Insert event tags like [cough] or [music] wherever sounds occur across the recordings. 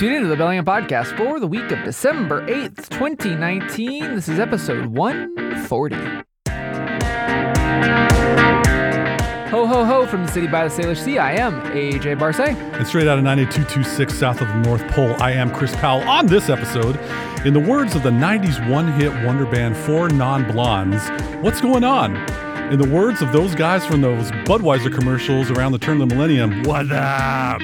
tuned into the Bellingham Podcast for the week of December 8th, 2019. This is episode 140. Ho, ho, ho from the city by the Salish Sea. I am AJ Barce. And straight out of 98226 south of the North Pole, I am Chris Powell. On this episode, in the words of the 90s one hit wonder band Four Non Blondes, what's going on? In the words of those guys from those Budweiser commercials around the turn of the millennium, what up?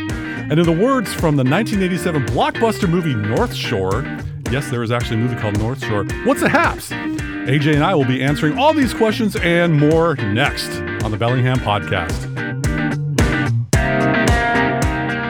And in the words from the 1987 blockbuster movie North Shore, yes, there is actually a movie called North Shore, what's the haps? AJ and I will be answering all these questions and more next on the Bellingham Podcast.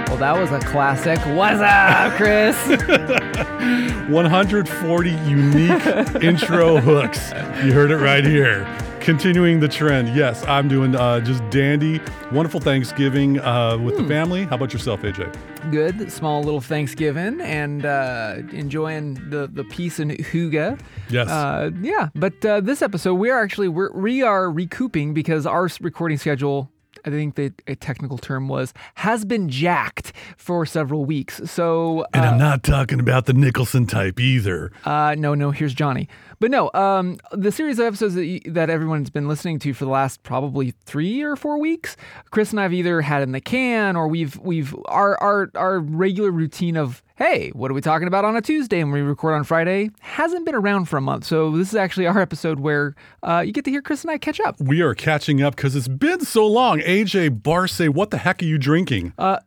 Well, that was a classic. What's up, Chris? [laughs] 140 unique intro hooks. You heard it right here. Continuing the trend. Yes, I'm doing uh, just dandy, wonderful Thanksgiving uh, with Hmm. the family. How about yourself, AJ? Good. Small little Thanksgiving and uh, enjoying the, the peace and hygge. Yes. Uh, yeah, but uh, this episode we are actually we're, we are recouping because our recording schedule. I think the a technical term was has been jacked for several weeks. So and uh, I'm not talking about the Nicholson type either. uh, no, no, here's Johnny. But no, um, the series of episodes that, you, that everyone's been listening to for the last probably three or four weeks, Chris and I have either had in the can or we've we've our our our regular routine of hey, what are we talking about on a Tuesday and we record on Friday hasn't been around for a month. So this is actually our episode where uh, you get to hear Chris and I catch up. We are catching up because it's been so long. AJ Barce, what the heck are you drinking? Uh,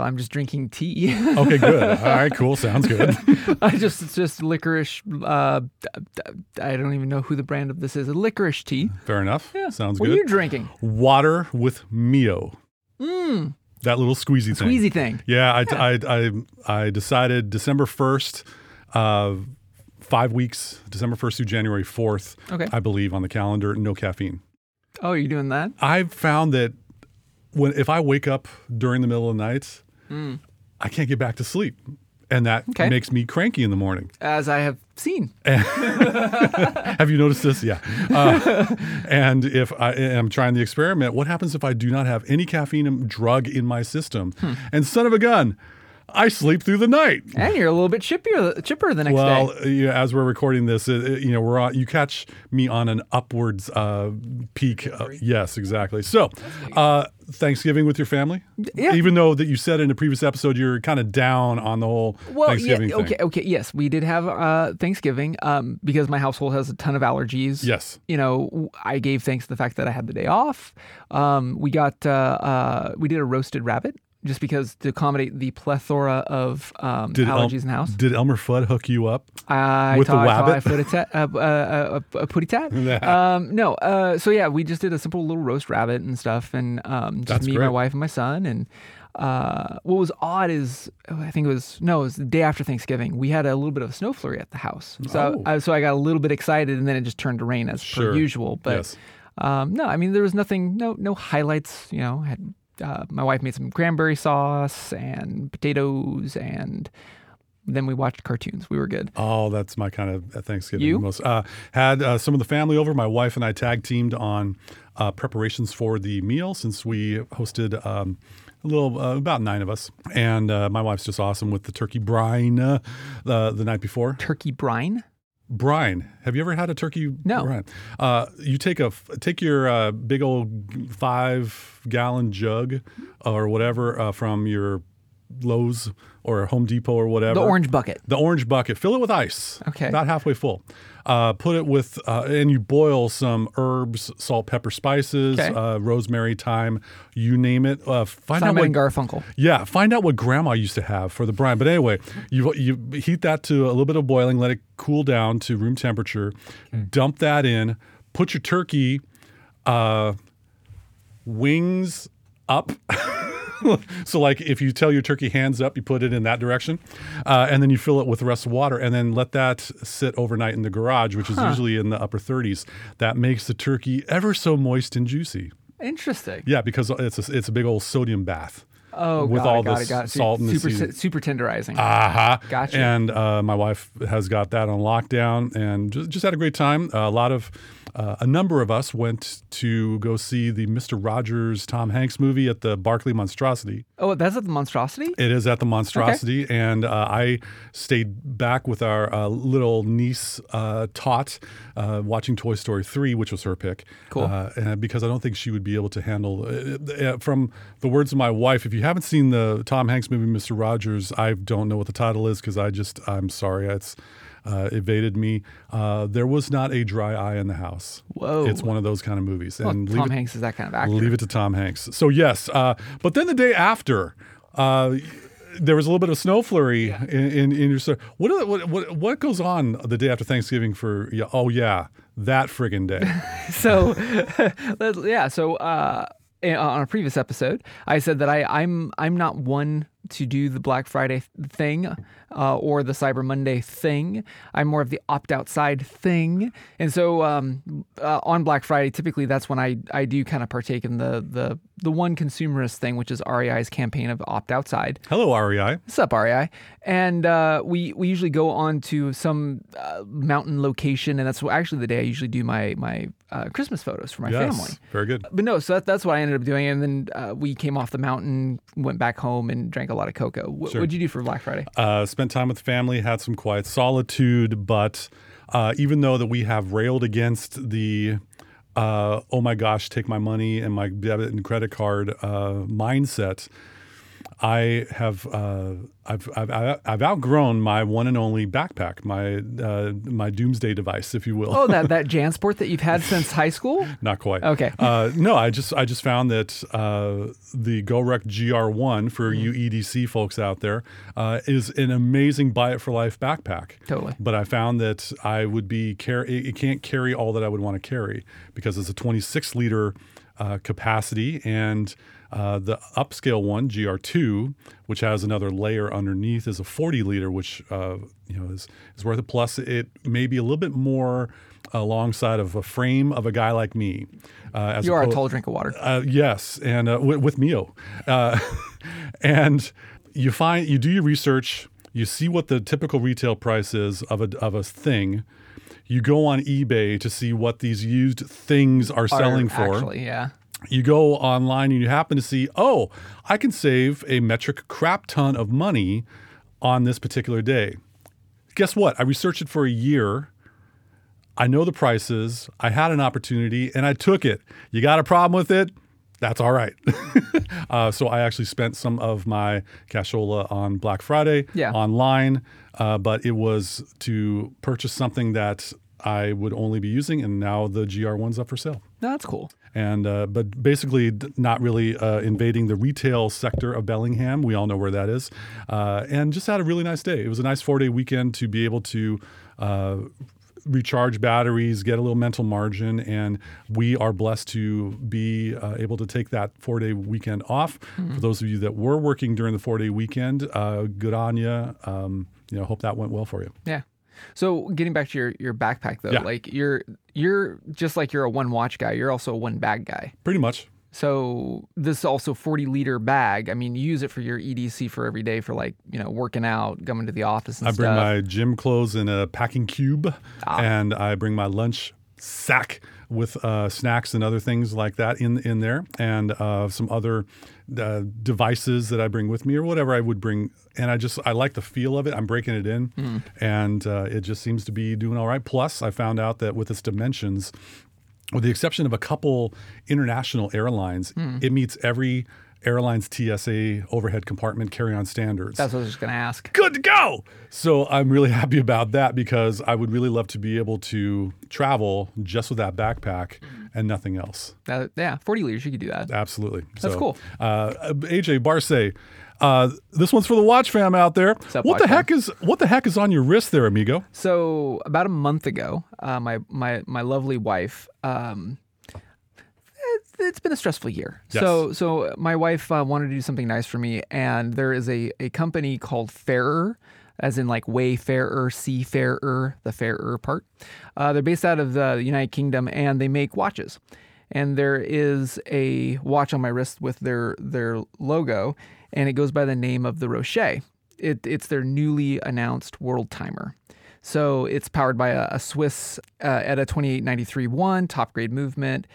I'm just drinking tea. [laughs] Okay, good. All right, cool. Sounds good. [laughs] I just it's just licorice. Uh, I don't even know who the brand of this is. A licorice tea. Fair enough. Yeah. Sounds What good. What are you drinking? Water with Mio. Mmm, That little squeezy thing. squeezy thing. Yeah, I, I, I, I decided December 1st, uh, five weeks, December 1st through January 4th, Okay. I believe, on the calendar, no caffeine. Oh, you're doing that? I've found that when if I wake up during the middle of the night, I can't get back to sleep. And that Okay. makes me cranky in the morning. As I have seen. [laughs] Have you noticed this? Yeah. Uh, and if I am trying the experiment, what happens if I do not have any caffeine drug in my system? Hmm. And son of a gun, I sleep through the night. And you're a little bit chippier, chipper the next Well, day. you know, as we're recording this, it, you know, we're on. You catch me on an upwards uh, peak. Uh, yes, exactly. So, uh, Thanksgiving with your family. Yeah. Even though that you said in a previous episode you're kind of down on the whole Well, yeah, Thanksgiving thing. okay, okay, yes, we did have uh, Thanksgiving um, because my household has a ton of allergies. Yes. you know, I gave thanks to the fact that I had the day off. Um, we got uh, uh, we did a roasted rabbit just because to accommodate the plethora of um, Did El- allergies in the house. Did Elmer Fudd hook you up? I With the thought, I thought put a, tat, uh, uh, uh, a putty tat. [laughs] um, no, uh, so yeah, we just did a simple little roast rabbit and stuff, and um, just That's me, my wife, and my son. And uh, what was odd is, oh, I think it was no, it was the day after Thanksgiving. We had a little bit of a snow flurry at the house, so Oh. I, so I got a little bit excited, and then it just turned to rain as Sure. per usual. But Yes. um, no, I mean there was nothing, no no highlights. You know, had uh, my wife made some cranberry sauce and potatoes and. Then we watched cartoons. We were good. Oh, that's my kind of Thanksgiving. You? Most uh, had uh, some of the family over. My wife and I tag teamed on uh, preparations for the meal since we hosted um, a little uh, about nine of us, and uh, my wife's just awesome with the turkey brine uh, the the night before. Turkey brine. Brine. Have you ever had a turkey? No. Brine? Uh, you take a take your uh, big old five gallon jug or whatever uh, from your Lowe's or Home Depot or whatever. The orange bucket. The orange bucket. Fill it with ice. Okay. About halfway full. Uh, put it with, uh, and you boil some herbs, salt, pepper, spices, Okay. uh, rosemary, thyme, you name it. Uh, find out Simon what and Garfunkel. yeah, find out what grandma used to have for the brine. But anyway, you you heat that to a little bit of boiling, let it cool down to room temperature. Dump that in. Put your turkey uh, wings up. [laughs] [laughs] so like if you tell your turkey hands up, you put it in that direction, uh, and then you fill it with the rest of water, and then let that sit overnight in the garage, which is usually in the upper 30s. That makes the turkey ever so moist and juicy. Interesting. Yeah, because it's a, it's a big old sodium bath. Oh, with got all it, got the it, got it. salt and the super, seasoning. super tenderizing. Uh-huh. Gotcha. And uh, my wife has got that on lockdown and just, just had a great time. a lot of uh, a number of us went to go see the Mr. Rogers Tom Hanks movie at the Barkley Monstrosity. Oh, that's at the monstrosity. It is at the Monstrosity, and uh, I stayed back with our uh, little niece uh, Tot, uh, watching Toy Story three, which was her pick. Cool. Uh, and because I don't think she would be able to handle. From the words of my wife, if you haven't seen the Tom Hanks movie Mr. Rogers, I don't know what the title is because I just I'm sorry, it's. Uh, evaded me. Uh, there was not a dry eye in the house. Whoa. It's one of those kind of movies. Well, and leave Tom it- Hanks is that kind of actor. Leave it to Tom Hanks. So yes, uh, but then the day after, uh, there was a little bit of snow flurry in, in, in your. What, what what what goes on the day after Thanksgiving for? Yeah, oh yeah, that friggin' day. [laughs] so [laughs] yeah so uh on a previous episode i said that i i'm i'm not one to do the black friday thing uh, or the cyber monday thing i'm more of the opt outside thing and so um, uh, on black friday typically that's when i i do kind of partake in the the the one consumerist thing which is rei's campaign of opt outside Hello, REI. What's up, REI? And uh, we we usually go on to some uh, mountain location, and that's actually the day I usually do my my uh, Christmas photos for my Yes, family. very good. But no, so that, that's what I ended up doing, and then uh, we came off the mountain, went back home, and drank a lot of cocoa. What Sure. would you do for Black Friday? Uh, spent time with family, had some quiet solitude, but uh, even though that we have railed against the uh, oh my gosh, take my money and my debit and credit card uh, mindset, I have uh, I've, I've I've outgrown my one and only backpack, my uh, my doomsday device, if you will. Oh, that that [laughs] JanSport that you've had since high school? Not quite. Okay. Uh, no, I just I just found that uh, the GoRuck GR1 for you EDC folks out there uh, is an amazing buy it for life backpack. Totally. But I found that I would be car- it it can't carry all that I would want to carry because it's a 26 liter uh, capacity and. Uh, the upscale one, GR2, which has another layer underneath, is a 40 liter, which uh, you know is, is worth it. Plus, it may be a little bit more alongside of a frame of a guy like me. Uh, as You are a oppo- tall drink of water. uh, yes, and uh, with, with Mio, uh, [laughs] and you find you do your research, you see what the typical retail price is of a of a thing. You go on eBay to see what these used things are selling Are for. Actually, yeah. You go online and you happen to see, oh, I can save a metric crap ton of money on this particular day. Guess what? I researched it for a year. I know the prices. I had an opportunity and I took it. You got a problem with it? That's all right. [laughs] uh, so I actually spent some of my cashola on Black Friday Yeah. online, uh, but it was to purchase something that I would only be using, and now the GR1's up for sale No, that's cool. And uh, but basically not really uh, invading the retail sector of Bellingham. We all know where that is, uh, and just had a really nice day. It was a nice four day weekend to be able to. Uh, recharge batteries get a little mental margin and we are blessed to be uh, able to take that four day weekend off for those of you that were working during the four day weekend uh, good on you um, you know hope that went well for you Yeah. So getting back to your your backpack though, Yeah. like you're you're just like you're a one watch guy, you're also a one bag guy. pretty much So this also 40 liter bag. I mean, you use it for your EDC for every day for like, you know, working out, coming to the office and I bring stuff. my gym clothes in a packing cube, and I bring my lunch sack with uh, snacks and other things like that in in there, and uh, some other uh, devices that I bring with me or whatever I would bring. And I just I like the feel of it. I'm breaking it in, and uh, it just seems to be doing all right. Plus, I found out that with its dimensions, with the exception of a couple international airlines, Hmm. it meets every airline's TSA overhead compartment carry-on standards That's what I was just going to ask. good to go. So I'm really [laughs] happy about that because I would really love to be able to travel just with that backpack and nothing else. Uh, yeah, 40 liters, you could do that. Absolutely. That's So, cool. Uh, AJ Barce, uh, this one's for the watch fam out there. up, what watch the fam? heck is what the heck is on your wrist there, amigo? So about a month ago, uh, my my my lovely wife. Um, it's, it's been a stressful year. Yes. So so my wife uh, wanted to do something nice for me, and there is a a company called Farer. As in, like wayfarer, seafarer, the fairer part. Uh, they're based out of the United Kingdom, and they make watches. And there is a watch on my wrist with their their logo, and it goes by the name of the Roché. It, it's their newly announced world timer. So it's powered by a, a Swiss uh, ETA 2893 one, top grade movement.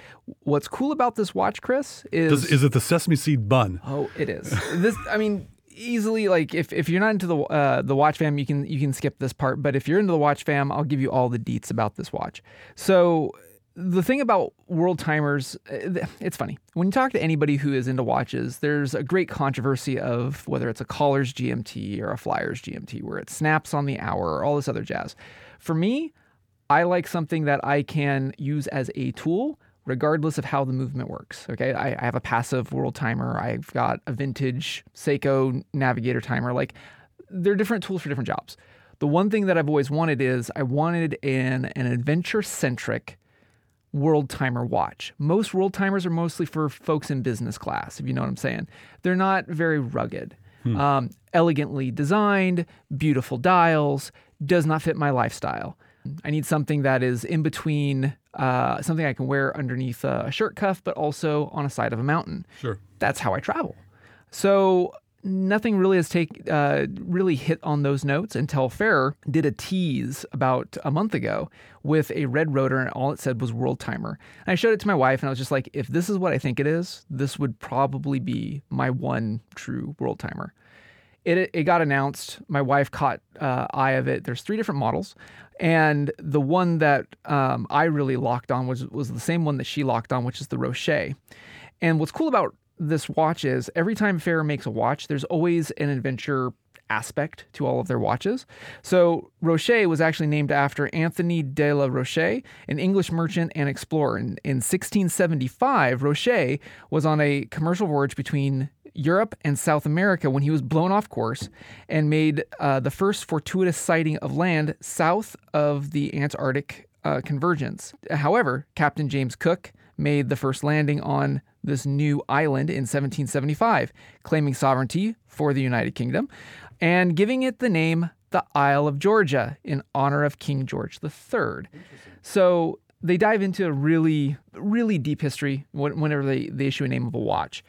What's cool about this watch, Chris, is Does, is it the sesame seed bun? Oh, it is. this, I mean, easily like if, if you're not into the uh, the watch fam, you can you can skip this part. But if you're into the watch fam, I'll give you all the deets about this watch. So the thing about world timers, uh, it's funny. When you talk to anybody who is into watches, there's a great controversy of whether it's a caller's GMT or a flyer's GMT, where it snaps on the hour or all this other jazz. For me, I like something that I can use as a tool regardless of how the movement works. Okay, I, I, have a passive world timer. I've got a vintage Seiko navigator timer. Like they're different tools for different jobs. The one thing that I've always wanted is I wanted an an adventure centric world timer watch. Most world timers are mostly for folks in business class, if you know what I'm saying. They're not very rugged. Hmm. Um, elegantly designed, beautiful dials, does not fit my lifestyle. I need something that is in between, uh, something I can wear underneath a shirt cuff, but also on a side of a mountain. Sure. That's how I travel. So nothing really has take uh, really hit on those notes until Farer did a tease about a month ago with a red rotor, and all it said was World Timer. And I showed it to my wife, and I was just like, if this is what I think it is, this would probably be my one true World Timer. It, it got announced. My wife caught uh, eye of it. There's three different models, and the one that um, I really locked on was was the same one that she locked on, which is the Roché. And what's cool about this watch is every time Farer makes a watch, there's always an adventure aspect to all of their watches. So Roché was actually named after Anthony de la Roché, an English merchant and explorer. In, in 1675, Roché was on a commercial voyage between Europe and South America when he was blown off course and made uh, the first fortuitous sighting of land south of the Antarctic uh, convergence. However, Captain James Cook made the first landing on this new island in 1775, claiming sovereignty for the United Kingdom and giving it the name the Isle of Georgia in honor of King George III. So they dive into a really, really deep history whenever they, they issue a name of a watch.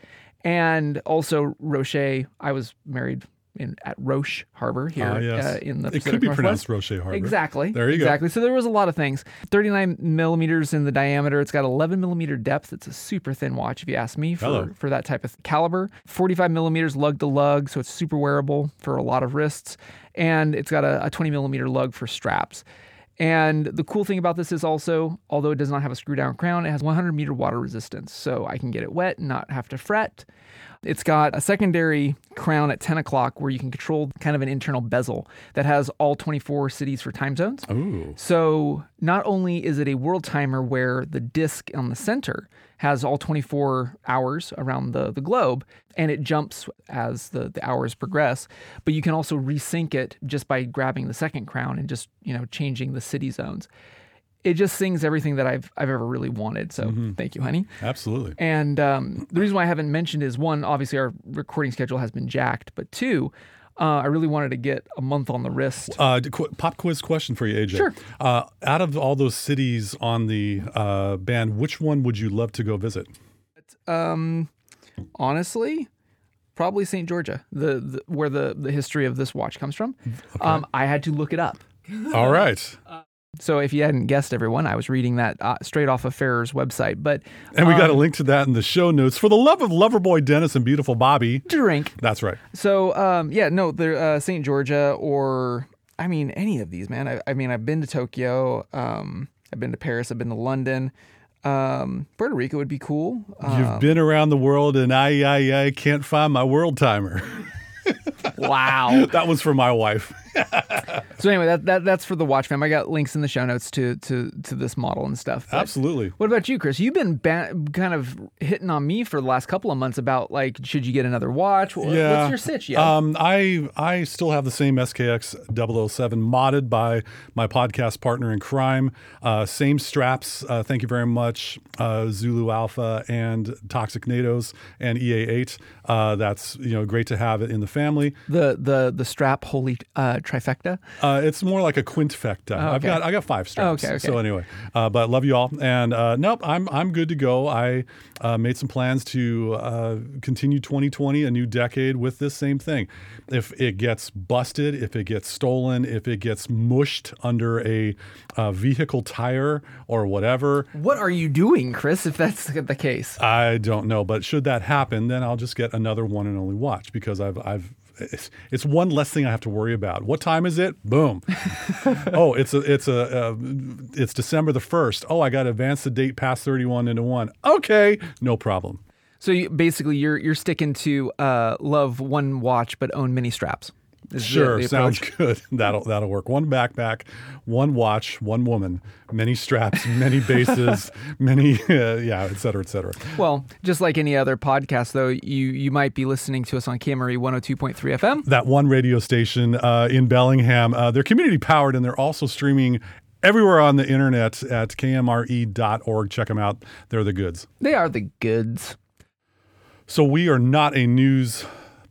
And also, Roche. I was married in, at Roche Harbor here uh, yes. uh, in the Pacific It could be Northwest. pronounced Roche Harbor. Exactly. There you exactly. go. Exactly. So there was a lot of things. 39 millimeters in the diameter. It's got 11 millimeter depth. It's a super thin watch, if you ask me, for, for that type of caliber. 45 millimeters lug to lug, so it's super wearable for a lot of wrists. And it's got a, a 20 millimeter lug for straps. And the cool thing about this is also, although it does not have a screw down crown, it has 100 meter water resistance. So I can get it wet and not have to fret. It's got a secondary crown at 10 o'clock where you can control kind of an internal bezel that has all 24 cities for time zones. Ooh. So not only is it a world timer where the disc on the center has all 24 hours around the, the globe and it jumps as the, the hours progress, but you can also resync it just by grabbing the second crown and just, you know, changing the city zones it just sings everything that I've I've ever really wanted. So mm-hmm. thank you, honey. Absolutely. And um, the reason why I haven't mentioned is one, obviously our recording schedule has been jacked, but two, uh, I really wanted to get a month on the wrist. Uh, qu- pop quiz question for you, AJ. Sure. Uh, out of all those cities on the uh, band, which one would you love to go visit? Um, honestly, probably St. Georgia, the, the, where the the history of this watch comes from. Okay. Um, I had to look it up. All right. So if you hadn't guessed, everyone, I was reading that uh, straight off of Farer's website. But and we um, got a um, link to that in the show notes for the love of Loverboy Dennis and beautiful Bobby. Drink. That's right. So um, yeah, no, the uh, St. Georgia or I mean any of these, man. I, I mean, I've been to Tokyo. Um, I've been to Paris. I've been to London. Um, Puerto Rico would be cool. You've um, been around the world, and I, I, I can't find my world timer. [laughs] wow, that was for my wife. [laughs] so anyway, that, that that's for the watch fam. I got links in the show notes to to to this model and stuff. But Absolutely. What about you, Chris? You've been ba- kind of hitting on me for the last couple of months about like, should you get another watch? What, yeah. What's your sitch? Yeah. Um, I I still have the same SKX 007 modded by my podcast partner in crime. Uh, same straps. Uh, thank you very much, uh, Zulu Alpha and Toxic NATOs and EA8. Uh, that's you know great to have it in the family. The the the strap holy uh, trifecta. Uh, it's more like a quintfecta. Oh, I've got I got five straps. okay, okay. So anyway, uh, but love you all, and uh, nope, I'm I'm good to go. I uh, made some plans to uh, continue 2020, a new decade, with this same thing. If it gets busted, if it gets stolen, if it gets mushed under a uh, vehicle tire or whatever, What are you doing, Chris? If that's the case, I don't know, but should that happen, then I'll just get another one and only watch because I've I've it's, it's one less thing I have to worry about. What time is it? Boom. [laughs] oh, it's a it's a uh, it's December the first. Oh, I got to advance the date past thirty one into one. Okay, no problem. so you, basically you're you're sticking to uh, love one watch but own many straps. Is the- Sure, the sounds [laughs] good. That'll that'll work. One backpack, one watch, one woman, many straps, many bases, [laughs] many uh, yeah, et cetera, et cetera. Well, just like any other podcast, though, you you might be listening to us on KMRE 102.3 FM. that one radio station uh, in Bellingham. Uh, they're community powered and they're also streaming everywhere on the internet at kmre.org. Check them out. They're the goods. They are the goods. So we are not a news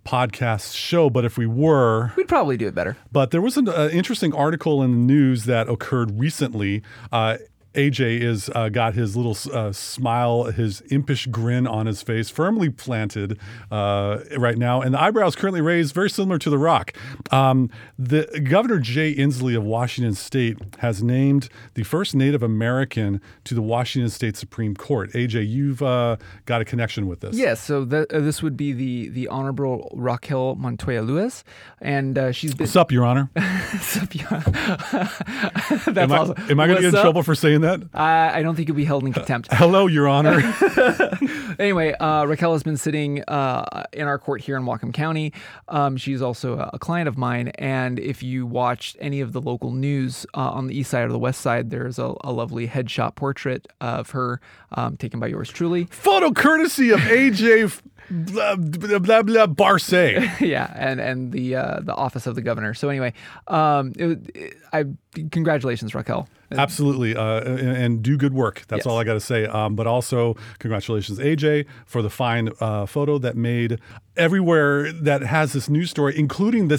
podcast show, but if we were, We'd probably do it better. but there was an uh, interesting article in the news that occurred recently. Uh, AJ is uh, got his little uh, smile, his impish grin on his face, firmly planted uh, right now, and the eyebrows currently raised, very similar to The Rock. Um, the Governor Jay Inslee of Washington State has named the first Native American to the Washington State Supreme Court. AJ, you've uh, got a connection with this. Yes, so uh, this would be the the Honorable Raquel Montoya Lewis, and uh, she's been. What's up, Your Honor? [laughs] [laughs] That's am I, awesome. am I going to get in up? trouble for saying that? I, I don't think you'll be held in contempt. [laughs] Hello, Your Honor. [laughs] anyway, uh, Raquel has been sitting uh, in our court here in Whatcom County. Um, she's also a, a client of mine, and if you watched any of the local news uh, on the east side or the west side, there's a, a lovely headshot portrait of her um, taken by yours truly. Photo courtesy of AJ blah, blah, blah, blah, Barce. [laughs] yeah, and and the uh, the office of the governor. So anyway, um, it, it, I congratulations, Raquel. Absolutely, uh, and, and do good work. That's Yes. all I got to say. Um, but also, congratulations, AJ, for the fine uh, photo that made everywhere that has this news story, including the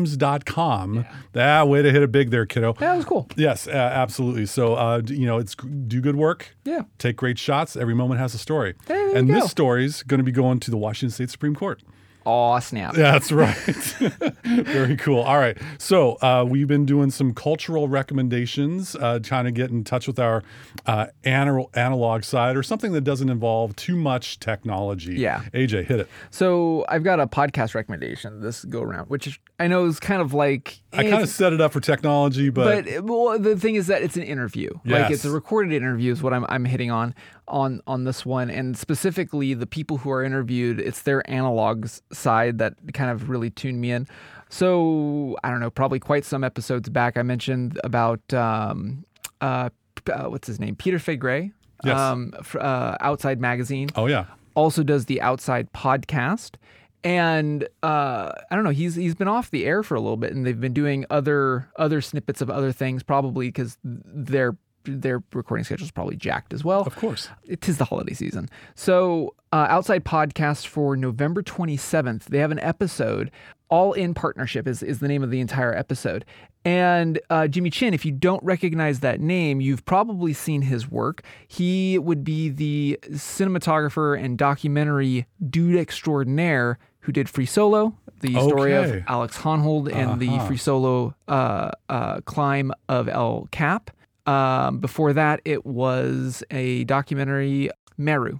SeattleTimes.com. Ah, way to hit it big there, kiddo. That was cool. Yes, uh, absolutely. So, uh, d- you know, it's do good work. Yeah. Take great shots. Every moment has a story. And go. this story's going to be going to the Washington State Supreme Court. Aw, snap. That's right. [laughs] Very cool. All right. So uh, we've been doing some cultural recommendations, uh, trying to get in touch with our uh, anal- analog side or something that doesn't involve too much technology. Yeah. AJ, hit it. So I've got a podcast recommendation this go around, which I know is kind of like I kind of set it up for technology, but, but well, the thing is that it's an interview. Like it's a recorded interview is what I'm I'm hitting on on on this one, and specifically the people who are interviewed. It's their analogs side that kind of really tuned me in. So I don't know, probably quite some episodes back, I mentioned about um, uh, uh what's his name, Peter Fay Gray, Yes. um, uh, Outside Magazine oh, yeah. also does the Outside podcast. And uh, I don't know, he's he's been off the air for a little bit, and they've been doing other other snippets of other things, probably because their their recording schedule is probably jacked as well. Of course. It is the holiday season. So, uh, Outside Podcast for November 27th, they have an episode, All in Partnership is, is the name of the entire episode. And uh, Jimmy Chin, if you don't recognize that name, you've probably seen his work. He would be the cinematographer and documentary dude extraordinaire who did Free Solo, the story Okay. of Alex Honnold and the Uh-huh. Free Solo uh, uh, climb of El Cap. Um, before that, it was a documentary, Meru,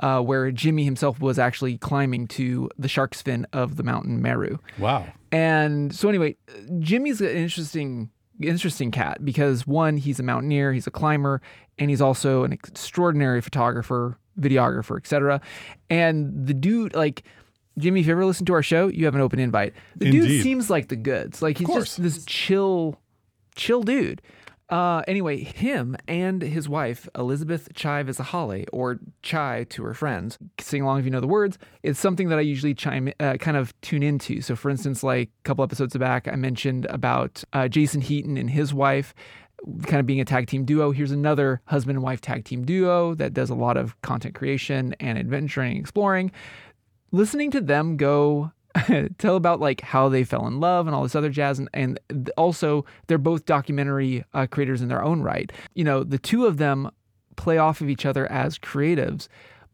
uh, where Jimmy himself was actually climbing to the shark's fin of the mountain Meru. Wow. And so, anyway, Jimmy's an interesting, interesting cat because one, he's a mountaineer, he's a climber, and he's also an extraordinary photographer, videographer, etc. And the dude, like. Jimmy, if you ever listen to our show, you have an open invite. The dude seems like the goods. Like he's just this chill, chill dude. Uh, anyway, him and his wife, Elizabeth Chai Vasarhelyi, or Chai to her friends, sing along if you know the words, it's something that I usually chime, uh, kind of tune into. So, for instance, like a couple episodes back, I mentioned about uh, Jason Heaton and his wife kind of being a tag team duo. Here's another husband and wife tag team duo that does a lot of content creation and adventuring and exploring listening to them go [laughs] tell about like how they fell in love and all this other jazz and, and also they're both documentary uh, creators in their own right you know the two of them play off of each other as creatives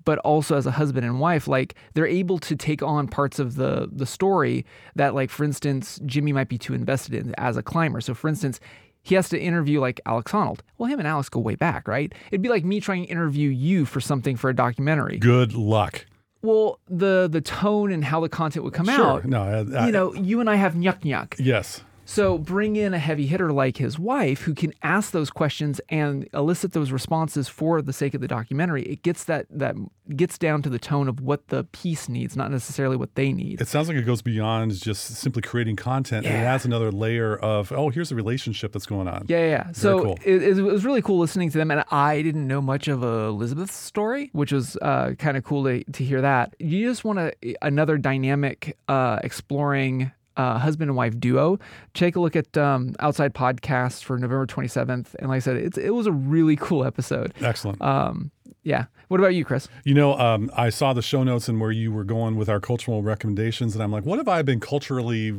but also as a husband and wife like they're able to take on parts of the the story that like for instance jimmy might be too invested in as a climber so for instance he has to interview like Alex Honnold. Well, him and Alex go way back, right? It'd be like me trying to interview you for something for a documentary. Good luck. Well, the the tone and how the content would come Sure. out. No, I, I- you know, you and I have nyuk nyuk. Yes. So bring in a heavy hitter like his wife who can ask those questions and elicit those responses for the sake of the documentary. It gets that that gets down to the tone of what the piece needs, not necessarily what they need. It sounds like it goes beyond just simply creating content. and It Yeah. adds another layer of, oh, here's a relationship that's going on. Yeah, yeah. yeah. So cool. it, it was really cool listening to them, and I didn't know much of Elizabeth's story, which was uh, kind of cool to, to hear that. You just want to another dynamic, uh, exploring uh, husband and wife duo. Take a look at um, Outside Podcast for November twenty seventh, and like I said, it's it was a really [laughs] cool episode. Excellent. Um, yeah. What about you, Chris? You know, um, I saw the show notes and where you were going with our cultural recommendations, and I'm like, what have I been culturally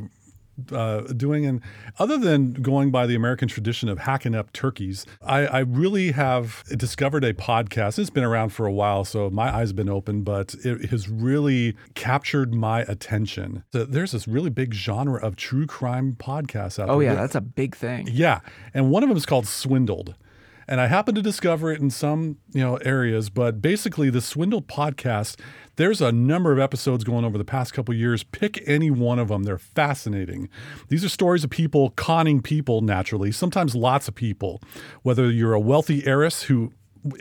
uh, doing? And other than going by the American tradition of hacking up turkeys, I, I really have discovered a podcast. It's been around for a while, so my eyes have been open, but it has really captured my attention. So there's this really big genre of true crime podcasts out Oh there. Oh, yeah, that's a big thing. Yeah, and one of them is called Swindled. And I happened to discover it in some, you know, areas, but basically the Swindle podcast, there's a number of episodes going over the past couple years. Pick any one of them. They're fascinating. These are stories of people conning people naturally, sometimes lots of people. Whether you're a wealthy heiress who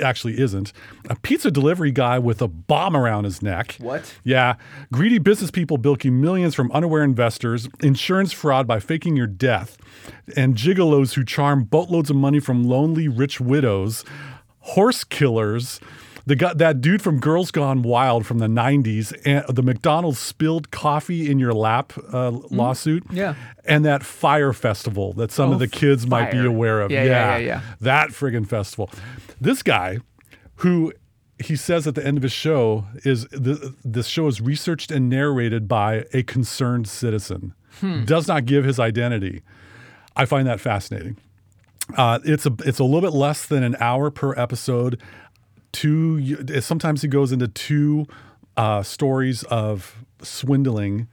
actually isn't, a pizza delivery guy with a bomb around his neck. What? Yeah. Greedy business people bilking millions from unaware investors, insurance fraud by faking your death, and gigolos who charm boatloads of money from lonely rich widows, horse killers. The guy, that dude from Girls Gone Wild from the 90s, and the McDonald's spilled coffee in your lap uh, lawsuit. Yeah. And that fire festival that some Oh, of the kids might be aware of. Yeah, yeah, yeah, yeah. That friggin' festival. This guy, who he says at the end of his show, is the, this show is researched and narrated by a concerned citizen. Hmm. Does not give his identity. I find that fascinating. Uh, it's a it's a little bit less than an hour per episode. Two sometimes he goes into two uh, stories of swindling,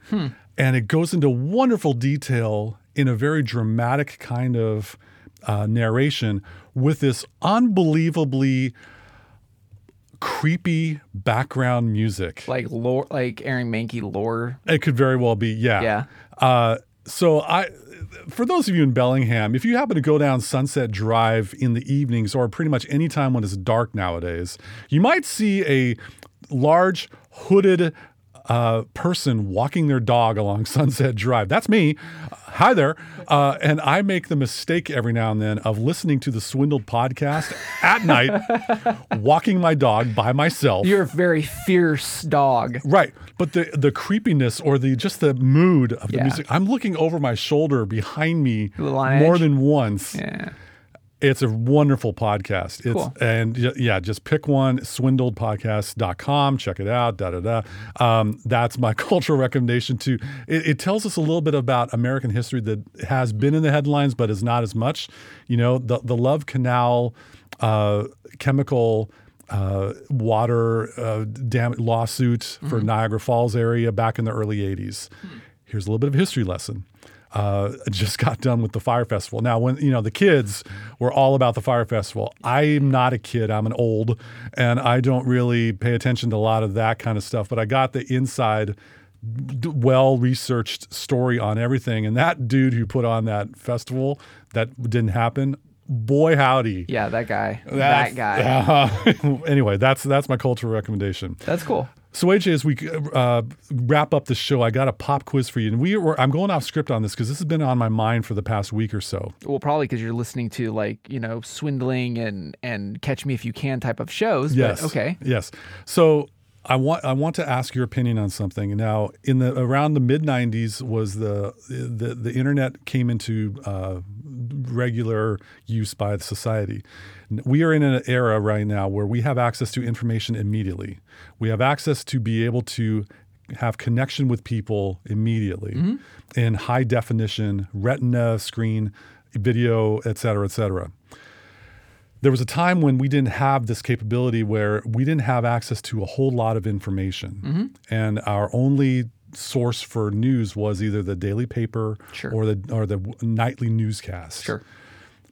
and it goes into wonderful detail in a very dramatic kind of uh, narration with this unbelievably creepy background music. Like lore, like Aaron Mahnke lore. It could very well be, yeah. Yeah. Uh, so I, for those of you in Bellingham, if you happen to go down Sunset Drive in the evenings or pretty much any time when it's dark nowadays, you might see a large hooded uh, person walking their dog along [laughs] Sunset Drive. That's me. Hi there. Uh, and I make the mistake every now and then of listening to the Swindled podcast at night, [laughs] walking my dog by myself. You're a very fierce dog. Right, but the the creepiness or the just the mood of the Yeah. music. I'm looking over my shoulder behind me more than once. Yeah. It's a wonderful podcast. It's Cool. and yeah, just pick one. Swindledpodcast.com. Check it out. Da da da. Um, that's my [laughs] cultural recommendation too. It, it tells us a little bit about American history that has been in the headlines, but is not as much. You know, the the Love Canal uh, chemical uh, water uh, dam- lawsuit for Niagara Falls area back in the early 80s. Here's a little bit of history lesson. Uh, [laughs] just got done with the fire festival. Now, when you know the kids were all about the fire festival, I'm not a kid. I'm an old, and I don't really pay attention to a lot of that kind of stuff. But I got the inside, well researched story on everything. And that dude who put on that festival that didn't happen, boy howdy, Yeah, that guy. that guy. uh, [laughs] anyway, that's that's my cultural recommendation. That's cool. So AJ, as we uh, wrap up the show, I got a pop quiz for you, and we were I'm going off script on this because this has been on my mind for the past week or so. Well, probably because you're listening to like you know swindling and and Catch Me If You Can type of shows. but Yes. okay. Yes. So I want I want to ask your opinion on something. Now, in the around the mid '90s was the the the internet came into uh, regular use by the society. We are in an era right now where we have access to information immediately. We have access to be able to have connection with people immediately Mm-hmm. in high definition retina screen video et cetera et cetera there was a time when we didn't have this capability where we didn't have access to a whole lot of information Mm-hmm. and our only source for news was either the daily paper Sure. or the or the nightly newscast Sure.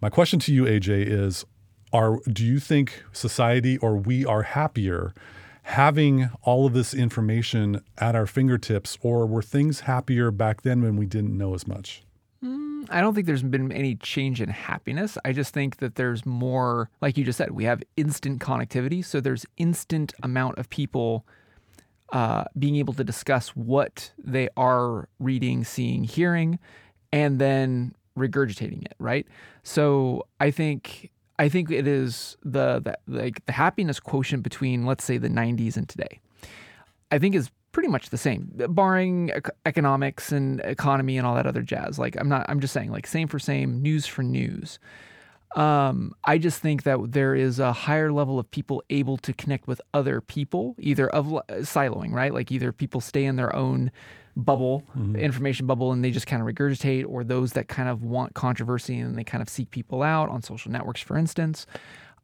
my question to you, AJ, is: Are do you think society or we are happier having all of this information at our fingertips, or were things happier back then when we didn't know as much? I don't think there's been any change in happiness. I just think that there's more, like you just said, we have instant connectivity. So there's instant amount of people uh, being able to discuss what they are reading, seeing, hearing, and then regurgitating it. Right. So I think I think it is the, the like the happiness quotient between let's say the 90s and today. I think is pretty much the same, barring ec- economics and economy and all that other jazz. Like I'm not, I'm just saying like same for same, news for news. Um, I just think that there is a higher level of people able to connect with other people, either of li- siloing, right? Like either people stay in their own bubble, information bubble, and they just kind of regurgitate, or those that kind of want controversy and they kind of seek people out on social networks, for instance.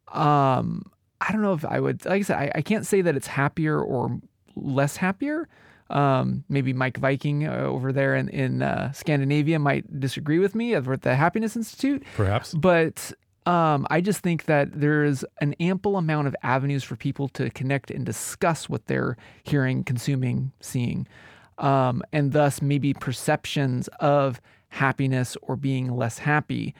Um, I don't know if I would, like I said, I, I can't say that it's happier or less happier. Um, maybe Meik Wiking uh, over there in, in uh, Scandinavia might disagree with me over at the Happiness Institute. Perhaps. But um, I just think that there is an ample amount of avenues for people to connect and discuss what they're hearing, consuming, seeing. Um, and thus, maybe perceptions of happiness or being less happy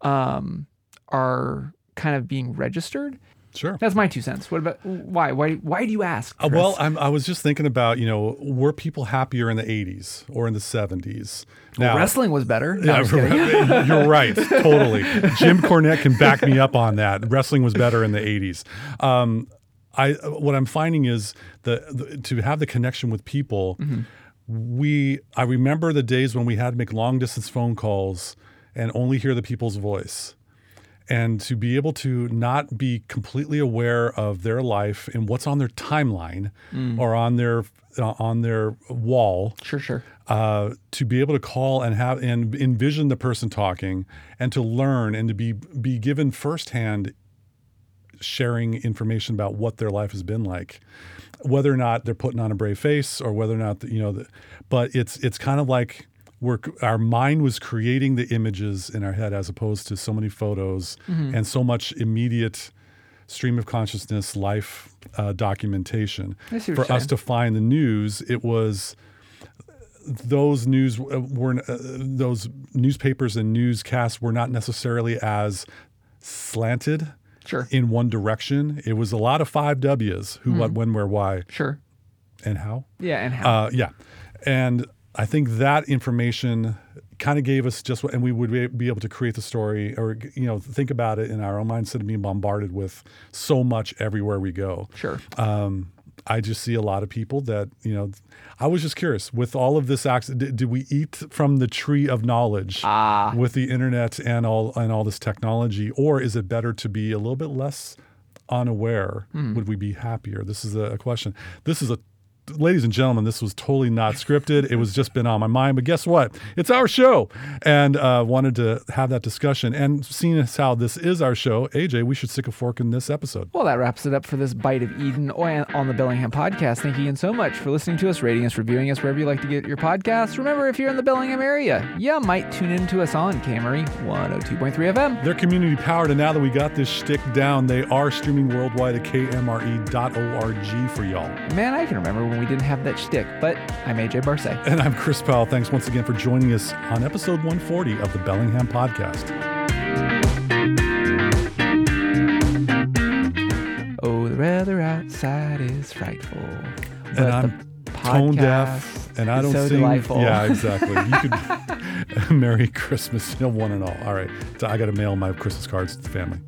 um, are kind of being registered. Sure. That's my two cents. What about why? Why? Why do you ask? Uh, well, I'm, I was just thinking about, you know, were people happier in the 80s or in the 70s? Now, wrestling was better. No, Yeah, [laughs] you're right. Totally. Jim Cornette can back me up on that. Wrestling was better in the 80s. Um, I what I'm finding is the, the to have the connection with people. We I remember the days when we had to make long distance phone calls and only hear the people's voice. And to be able to not be completely aware of their life and what's on their timeline or on their uh, on their wall, Sure, sure. uh, to be able to call and have and envision the person talking and to learn and to be be given firsthand sharing information about what their life has been like whether or not they're putting on a brave face or whether or not you know the, but it's it's kind of like we're our mind was creating the images in our head as opposed to so many photos and so much immediate stream of consciousness life uh, documentation I see what for us to find the news it was those news uh, were uh, those newspapers and newscasts were not necessarily as slanted Sure. in one direction. It was a lot of five W's: who, what, when, where, why, Sure. and how. Yeah, and how? Uh, yeah, and I think that information kind of gave us just what, and we would be- able to create the story, or you know, think about it in our own mind instead of being bombarded with so much everywhere we go. sure. Um, I just see a lot of people that you know. I was just curious with all of this. Ac- did, did we eat from the tree of knowledge Ah. with the internet and all and all this technology, or is it better to be a little bit less unaware? Hmm. Would we be happier? This is a, a question. This is a ladies and gentlemen, this was totally not scripted. It was just been on my mind. But guess what? It's our show, and uh, wanted to have that discussion. And seeing as how this is our show, AJ, we should stick a fork in this episode. Well, that wraps it up for this Bite of Eden on the Bellingham podcast. Thank you again so much for listening to us, rating us, reviewing us wherever you like to get your podcasts. Remember, if you're in the Bellingham area, you might tune in to us on Camry 102.3 FM. They're community powered, and now that we got this shtick down, they are streaming worldwide at kmre.org for y'all. Man, I can remember when we didn't have that shtick, but I'm AJ Barce. [laughs] And I'm Chris Powell. Thanks once again for joining us on episode 140 of the Bellingham Podcast. Oh, the weather outside is frightful. But and I'm tone deaf, and I don't so sing. delightful. Yeah, [laughs] exactly. You could [laughs] Merry Christmas, you know, one and all. All right, so I got to mail my Christmas cards to the family.